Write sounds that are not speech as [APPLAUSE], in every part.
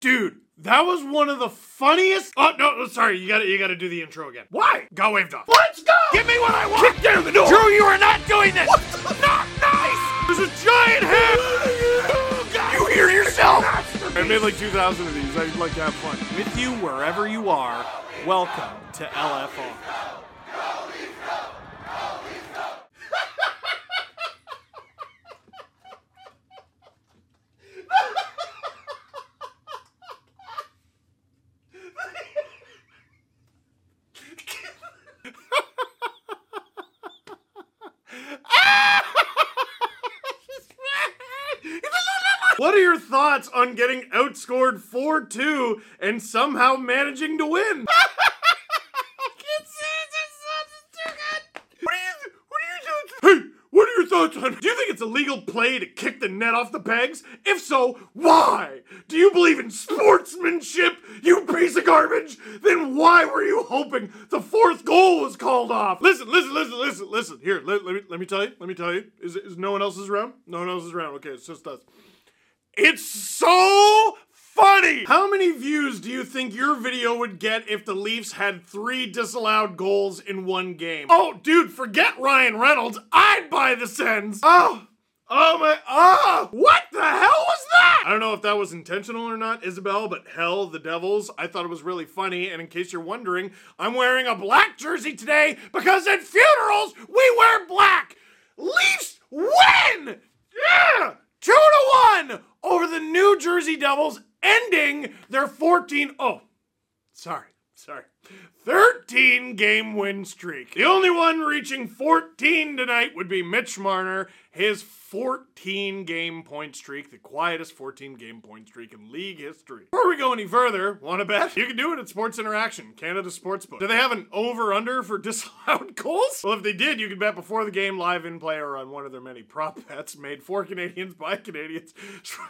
Dude, that was one of the funniest. Oh no, no, sorry, you gotta you gotta do the intro again. Why? Got waved off. Let's go! Give me what I want. Kick down the door! Drew, you are not doing this. What the- Not nice. There's a giant head. You hear yourself? I made like 2,000 of these. I'd like to have fun. With you wherever you are, welcome to LFR. What are your thoughts on getting outscored 4 2 and somehow managing to win? [LAUGHS] What are you, what are you doing? Hey, what are your thoughts on? Do you think it's a legal play to kick the net off the pegs? If so, why? Do you believe in sportsmanship, you piece of garbage? Then why were you hoping the fourth goal was called off? Listen, listen, listen, listen, listen. Here, let, let me let me tell you. Let me tell you. Is is no one else is around? No one else is around. Okay, it's just us. It's so funny! How many views do you think your video would get if the Leafs had three disallowed goals in one game? Oh, dude, forget Ryan Reynolds. I'd buy the Sens. Oh, oh my, oh, what the hell was that? I don't know if that was intentional or not, Isabel, but hell, the Devils. I thought it was really funny. And in case you're wondering, I'm wearing a black jersey today because at funerals, we wear black. Leafs win! Yeah! Two to one over the New Jersey Devils, ending their 14. Oh, sorry, sorry. 13 game win streak. The only one reaching 14 tonight would be Mitch Marner, his 14 game point streak, the quietest 14 game point streak in league history. Before we go any further, want to bet? You can do it at Sports Interaction, Canada Sportsbook. Do they have an over under for [LAUGHS] disallowed goals? Well, if they did, you could bet before the game live in play or on one of their many prop bets made for Canadians by Canadians.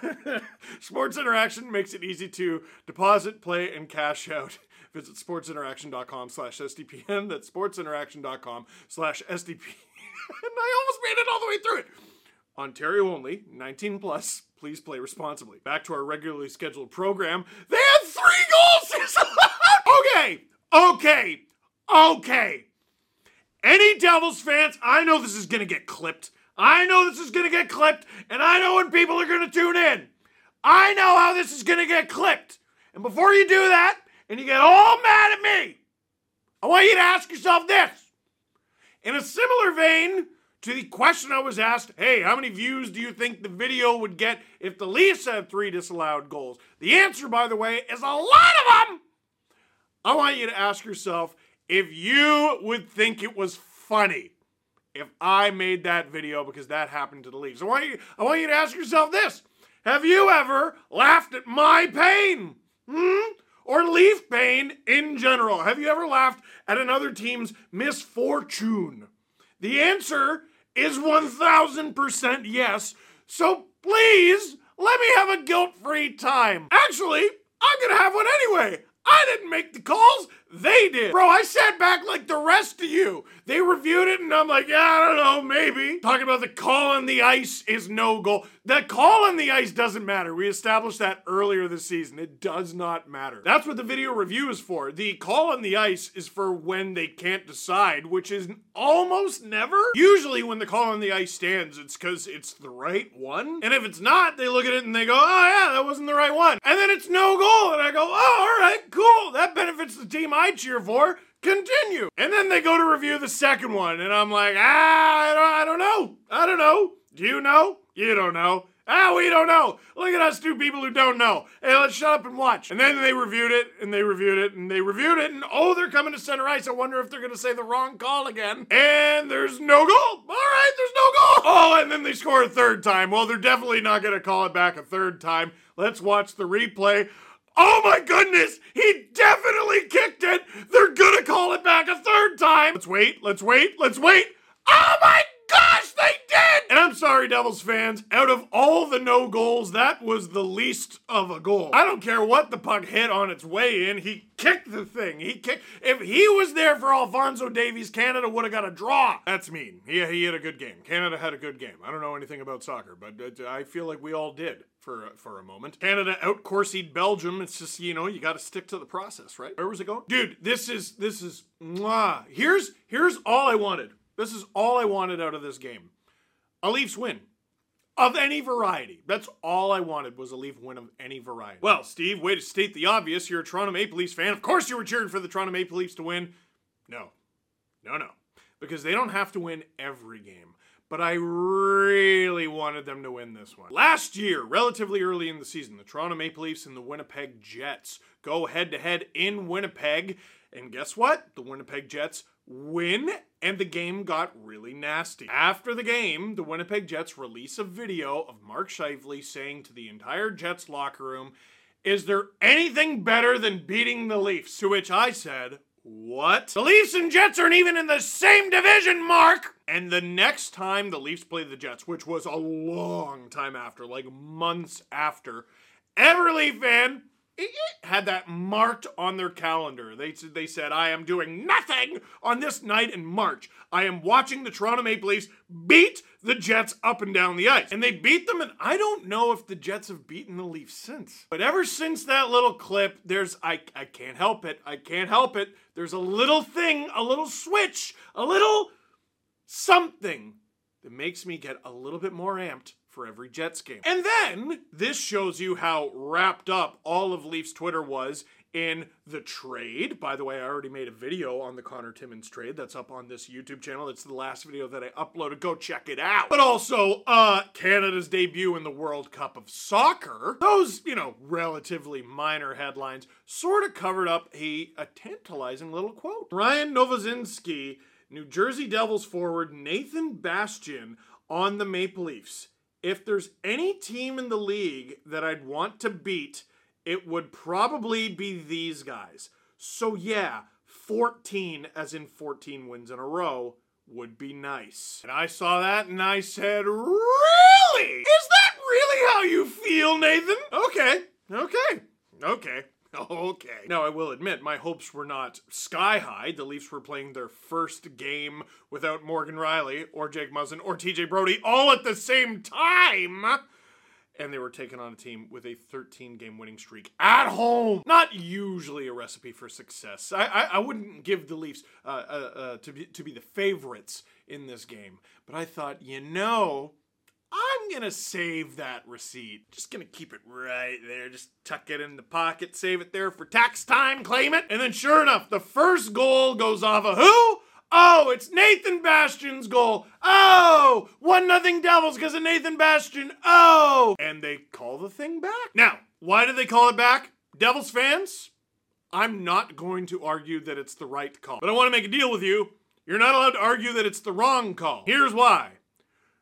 [LAUGHS] Sports Interaction makes it easy to deposit, play, and cash out. Visit sportsinteraction.com slash SDPN. That's sportsinteraction.com slash SDPN. [LAUGHS] and I almost made it all the way through it. Ontario only, 19 plus. Please play responsibly. Back to our regularly scheduled program. They had three goals [LAUGHS] okay, okay, okay. Any Devils fans, I know this is gonna get clipped. I know this is gonna get clipped, and I know when people are gonna tune in. I know how this is gonna get clipped. And before you do that, and you get all mad at me, I want you to ask yourself this. In a similar vein to the question I was asked, hey, how many views do you think the video would get if the Leafs had three disallowed goals? The answer, by the way, is a lot of them. I want you to ask yourself if you would think it was funny if I made that video because that happened to the Leafs. I want you, I want you to ask yourself this. Have you ever laughed at my pain? Hmm? Or Leaf pain in general? Have you ever laughed at another team's misfortune? The answer is 1000% yes. So please let me have a guilt free time. Actually, I'm gonna have one anyway. I didn't make the calls, they did. Bro, I sat back like the rest of you. They reviewed it and I'm like, yeah, I don't know, maybe. Talking about the call on the ice is no goal. The call on the ice doesn't matter. We established that earlier this season. It does not matter. That's what the video review is for. The call on the ice is for when they can't decide, which is almost never. Usually when the call on the ice stands, it's because it's the right one. And if it's not, they look at it and they go, oh yeah, that wasn't the right one. And then it's no goal. And I go, oh, all right, cool. That benefits the team cheer for. Continue. And then they go to review the second one. And I'm like, ah, I don't, I don't know. I don't know. Do you know? You don't know. Ah, we don't know. Look at us two people who don't know. Hey, let's shut up and watch. And then they reviewed it, and they reviewed it, and they reviewed it, and oh, they're coming to center ice. I wonder if they're going to say the wrong call again. And there's no goal. All right, there's no goal. Oh, and then they score a third time. Well, they're definitely not going to call it back a third time. Let's watch the replay. Oh my goodness, he definitely kicked it. They're gonna call it back a third time. Let's wait, let's wait, let's wait. Oh my gosh, they did! And I'm I'm sorry, Devils fans. Out of all the no goals, that was the least of a goal. I don't care what the puck hit on its way in. He kicked the thing. He kicked. If he was there for Alphonso Davies, Canada would have got a draw. That's mean. He, he had a good game. Canada had a good game. I don't know anything about soccer, but uh, I feel like we all did for for a moment. Canada outcoursied Belgium. It's just you know you got to stick to the process, right? Where was it going, dude? This is this is mwah. Here's here's all I wanted. This is all I wanted out of this game. A Leafs win. Of any variety. That's all I wanted was a Leaf win of any variety. Well, Steve, way to state the obvious. You're a Toronto Maple Leafs fan. Of course you were cheering for the Toronto Maple Leafs to win. No. No, no. Because they don't have to win every game but I really wanted them to win this one. Last year, relatively early in the season, the Toronto Maple Leafs and the Winnipeg Jets go head to head in Winnipeg. And guess what? The Winnipeg Jets win, and the game got really nasty. After the game, the Winnipeg Jets release a video of Mark Scheifele saying to the entire Jets locker room, Is there anything better than beating the Leafs? To which I said, what? The Leafs and Jets aren't even in the same division, Mark! And the next time the Leafs played the Jets, which was a long time after, like months after, every Leaf fan had that marked on their calendar. They they said, "I am doing nothing on this night in March. I am watching the Toronto Maple Leafs beat the Jets up and down the ice." And they beat them and I don't know if the Jets have beaten the Leafs since. But ever since that little clip, there's I I can't help it. I can't help it. There's a little thing, a little switch, a little something that makes me get a little bit more amped for every Jets game. And then this shows you how wrapped up all of Leafs Twitter was in the trade. By the way, I already made a video on the Connor Timmins trade that's up on this YouTube channel. It's the last video that I uploaded. Go check it out. But also, uh, Canada's debut in the World Cup of Soccer. Those, you know, relatively minor headlines sort of covered up a, a tantalizing little quote. Ryan Novozinsky, New Jersey Devils forward Nathan Bastian on the Maple Leafs if there's any team in the league that I'd want to beat, it would probably be these guys. So, yeah, 14, as in 14 wins in a row, would be nice. And I saw that and I said, Really? Is that really how you feel, Nathan? Okay, okay, okay. Okay. Now, I will admit, my hopes were not sky high. The Leafs were playing their first game without Morgan Rielly or Jake Muzzin or TJ Brodie all at the same time. And they were taking on a team with a 13 game winning streak at home. Not usually a recipe for success. I, I, I wouldn't give the Leafs uh, uh, uh, to, be, to be the favorites in this game. But I thought, you know, I'm gonna save that receipt. Just gonna keep it right there. Just tuck it in the pocket, save it there for tax time, claim it. And then sure enough, the first goal goes off of who? Oh, it's Nathan Bastian's goal. Oh, one nothing Devils because of Nathan Bastian. Oh, and they call the thing back. Now, why did they call it back? Devils fans, I'm not going to argue that it's the right call, but I want to make a deal with you. You're not allowed to argue that it's the wrong call. Here's why.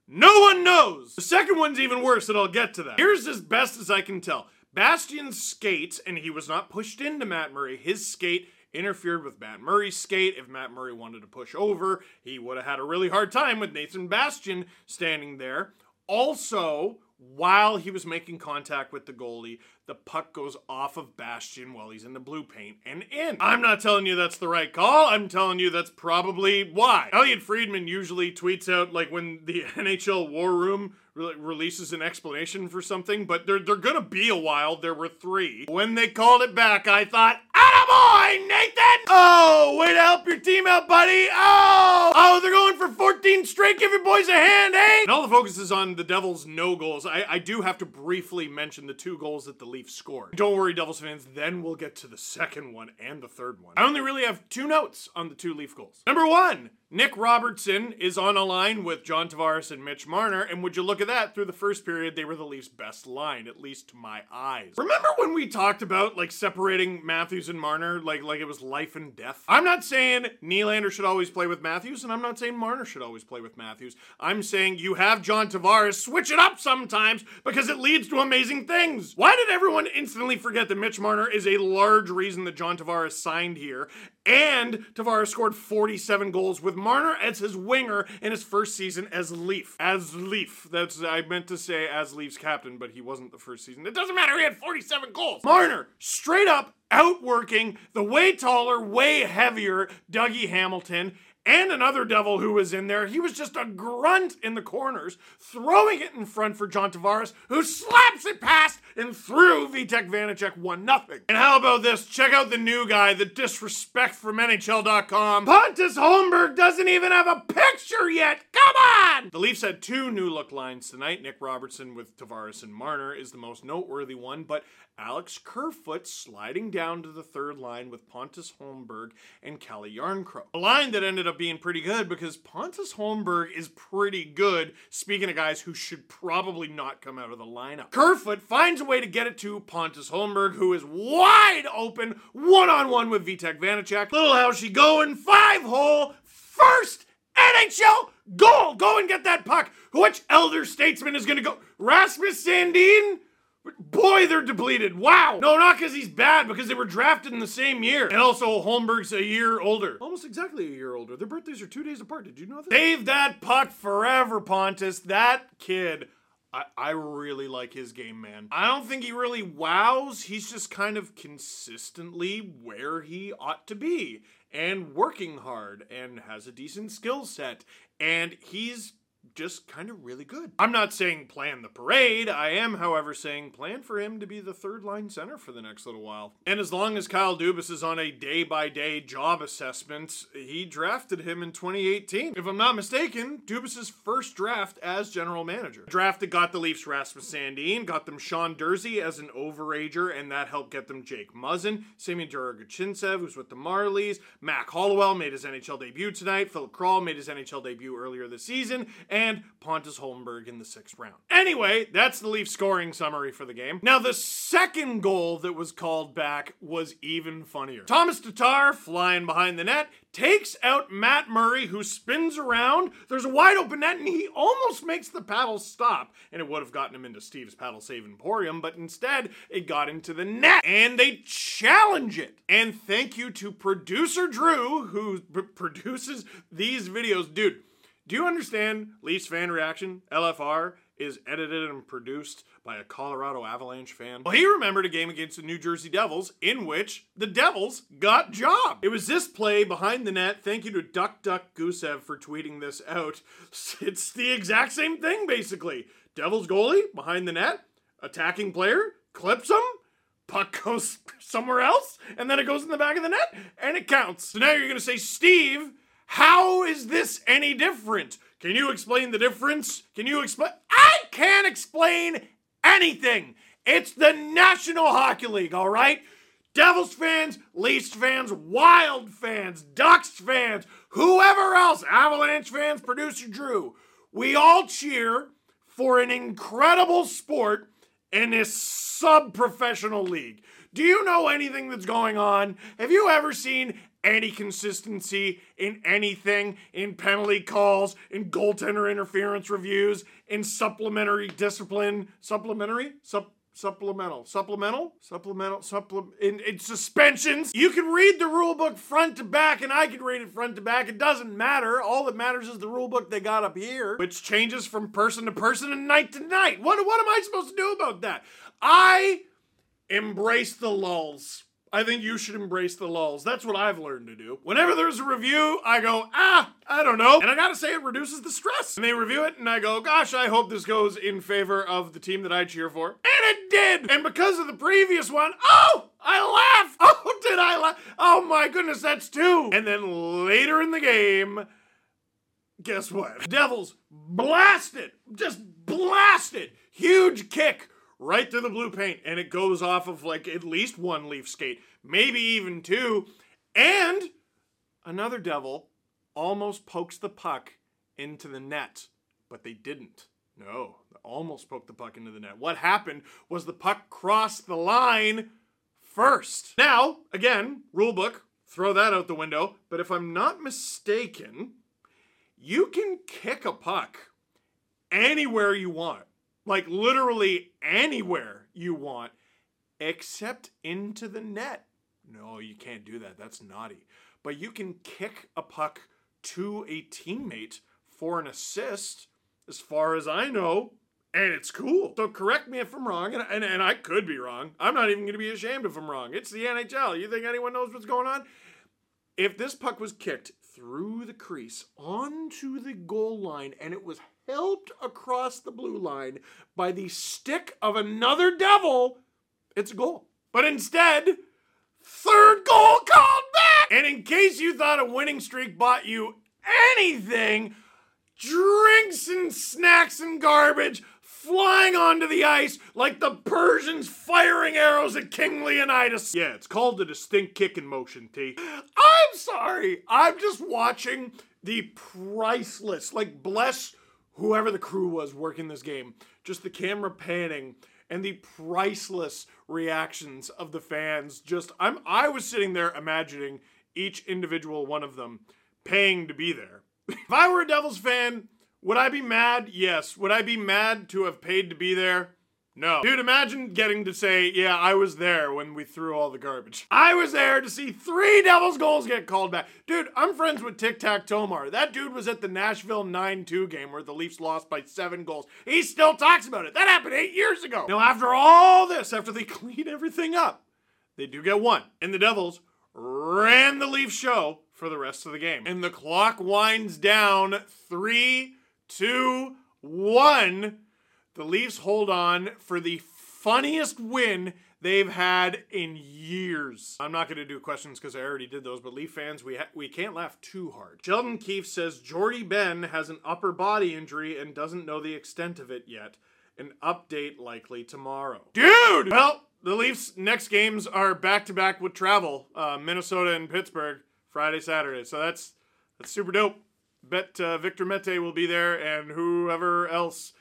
No one knows. The second one's even worse, and I'll get to that. Here's as best as I can tell. Bastian skates, and he was not pushed into Matt Murray, his skate interfered with Matt Murray's skate. If Matt Murray wanted to push over, he would have had a really hard time with Nathan Bastian standing there. Also, while he was making contact with the goalie, the puck goes off of Bastian while he's in the blue paint and in. I'm not telling you that's the right call. I'm telling you that's probably why. Elliot Friedman usually tweets out like when the [LAUGHS] NHL War Room re- releases an explanation for something, but they're they're gonna be a while. There were three. When they called it back, I thought, boy, Nathan! Oh, way to help your team out, buddy! Oh! Oh, they're going for 14 straight. Give your boys a hand, eh? And all the focus is on the Devils' no goals. I, I do have to briefly mention the two goals that the Leafs scored. Don't worry, Devils fans, then we'll get to the second one and the third one. I only really have two notes on the two Leaf goals. Number one, Nick Robertson is on a line with John Tavares and Mitch Marner, and would you look at that? Through the first period, they were the Leafs' best line, at least to my eyes. Remember when we talked about like separating Matthews and Marner, like like it was life and death? I'm not saying Nylander should always play with Matthews, and I'm not saying Marner should always play with Matthews. I'm saying you have John Tavares switch it up sometimes because it leads to amazing things. Why did everyone instantly forget that Mitch Marner is a large reason that John Tavares signed here? And Tavares scored 47 goals with Marner as his winger in his first season as Leaf. As Leaf. That's I meant to say as Leafs captain, but he wasn't the first season. It doesn't matter. He had 47 goals. Marner straight up outworking the way taller, way heavier Dougie Hamilton and another devil who was in there. He was just a grunt in the corners, throwing it in front for John Tavares, who slaps it past and through Vitek Vanacek 1 0. And how about this? Check out the new guy, the disrespect from NHL.com. Pontus Holmberg doesn't even have a picture yet. Come on! The Leafs had two new look lines tonight. Nick Robertson with Tavares and Marner is the most noteworthy one, but Alex Kerfoot sliding down to the third line with Pontus Holmberg and Calle Jarnkrok. A line that ended up being pretty good because Pontus Holmberg is pretty good, speaking of guys who should probably not come out of the lineup. Kerfoot finds a way to get it to Pontus Holmberg, who is wide open, one on one with Vitek Vanacek. Little how she going, five hole, first NHL goal! Go and get that puck. Which elder statesman is gonna go? Rasmus Sandin? Boy, they're depleted. Wow. No, not because he's bad, because they were drafted in the same year. And also, Holmberg's a year older. Almost exactly a year older. Their birthdays are two days apart. Did you know that? Save that puck forever, Pontus. That kid. I, I really like his game, man. I don't think he really wows. He's just kind of consistently where he ought to be and working hard and has a decent skill set. And he's just kind of really good. I'm not saying plan the parade. I am, however, saying plan for him to be the third line center for the next little while. And as long as Kyle Dubas is on a day by day job assessment, he drafted him in 2018. If I'm not mistaken, Dubas's first draft as general manager. Draft that got the Leafs Rasmus Sandin, got them Sean Durzi as an overager, and that helped get them Jake Muzzin, Semyon Der-Arguchintsev, who's with the Marlies, Mac Hollowell made his NHL debut tonight, Filip Kral made his NHL debut earlier this season, and Pontus Holmberg in the sixth round. Anyway, that's the Leaf scoring summary for the game. Now, the second goal that was called back was even funnier. Tomas Tatar, flying behind the net, takes out Matt Murray, who spins around. There's a wide open net, and he almost makes the paddle stop. And it would have gotten him into Steve's paddle save emporium, but instead, it got into the net. And they challenge it. And thank you to producer Drew, who p- produces these videos. Dude, do you understand Leafs fan reaction? LFR is edited and produced by a Colorado Avalanche fan. Well, he remembered a game against the New Jersey Devils in which the Devils got job. It was this play behind the net. Thank you to Duck Duck Gusev for tweeting this out. [LAUGHS] It's the exact same thing, basically. Devils goalie behind the net, attacking player, clips him, puck goes [LAUGHS] somewhere else, and then it goes in the back of the net, and it counts. So now you're gonna say, Steve, how is this any different? Can you explain the difference? Can you explain? I can't explain anything. It's the National Hockey League, all right? Devils fans, Leafs fans, Wild fans, Ducks fans, whoever else, Avalanche fans, producer Drew, we all cheer for an incredible sport in this sub professional league. Do you know anything that's going on? Have you ever seen any consistency in anything, in penalty calls, in goaltender interference reviews, in supplementary discipline, supplementary, sup, supplemental, supplemental, supplemental, supple, in, in suspensions. You can read the rule book front to back, and I can read it front to back. It doesn't matter. All that matters is the rule book they got up here, which changes from person to person and night to night. What, what am I supposed to do about that? I embrace the lulls. I think you should embrace the lulls. That's what I've learned to do. Whenever there's a review, I go, ah, I don't know. And I gotta say, it reduces the stress. And they review it, and I go, gosh, I hope this goes in favor of the team that I cheer for. And it did! And because of the previous one, oh, I laughed! [LAUGHS] Oh, did I laugh? Oh my goodness, that's two! And then later in the game, guess what? Devils blasted, just blasted, huge kick right through the blue paint, and it goes off of like at least one leaf skate, maybe even two. And another devil almost pokes the puck into the net, but they didn't. No, almost poked the puck into the net. What happened was the puck crossed the line first. Now, again, rule book, throw that out the window. But if I'm not mistaken, you can kick a puck anywhere you want. Like literally anywhere you want, except into the net. No, you can't do that. That's naughty. but you can kick a puck to a teammate for an assist, as far as I know, and it's cool. So correct me if I'm wrong, and, and, and I could be wrong. I'm not even going to be ashamed if I'm wrong. It's the NHL. You think anyone knows what's going on? If this puck was kicked through the crease onto the goal line and it was helped across the blue line by the stick of another devil, it's a goal. But instead, third goal called back! And in case you thought a winning streak bought you anything, drinks and snacks and garbage flying onto the ice like the Persians firing arrows at King Leonidas. Yeah, it's called a distinct kick in motion, T. I'm sorry. I'm just watching the priceless, like, bless whoever the crew was working this game, just the camera panning and the priceless reactions of the fans. Just, I'm, I was sitting there imagining each individual one of them paying to be there. [LAUGHS] if I were a Devils fan, would I be mad? Yes. Would I be mad to have paid to be there? No. Dude, imagine getting to say, yeah, I was there when we threw all the garbage. I was there to see three Devils goals get called back. Dude, I'm friends with Tic Tac Tomar. That dude was at the Nashville 9 2 game where the Leafs lost by seven goals. He still talks about it. That happened eight years ago. Now, after all this, after they [LAUGHS] clean everything up, they do get one. And the Devils ran the Leaf show for the rest of the game. And the clock winds down three, two, one. The Leafs hold on for the funniest win they've had in years. I'm not going to do questions because I already did those, but Leaf fans, we ha- we can't laugh too hard. Sheldon Keefe says Jordie Benn has an upper body injury and doesn't know the extent of it yet. An update likely tomorrow. Dude! Well, the Leafs' next games are back to back with travel, uh, Minnesota and Pittsburgh, Friday, Saturday. So that's that's super dope. Bet uh, Victor Mete will be there, and whoever else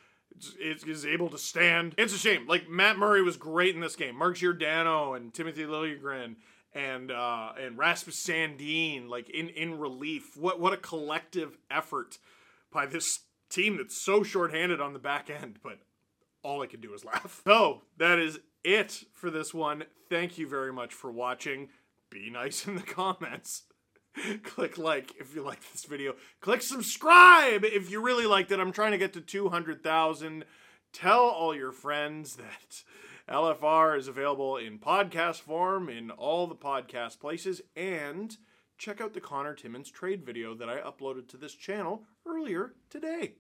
is, is able to stand. It's a shame. Like Matt Murray was great in this game. Mark Giordano and Timothy Liljegren and uh, and Rasmus Sandin, like in in relief. What what a collective effort by this team that's so shorthanded on the back end, but all I can do is laugh. [LAUGHS] So that is it for this one. Thank you very much for watching. Be nice in the comments. [LAUGHS] Click like if you like this video. Click subscribe if you really liked it. I'm trying to get to 200,000. Tell all your friends that [LAUGHS] LFR is available in podcast form in all the podcast places and check out the Connor Timmins trade video that I uploaded to this channel earlier today.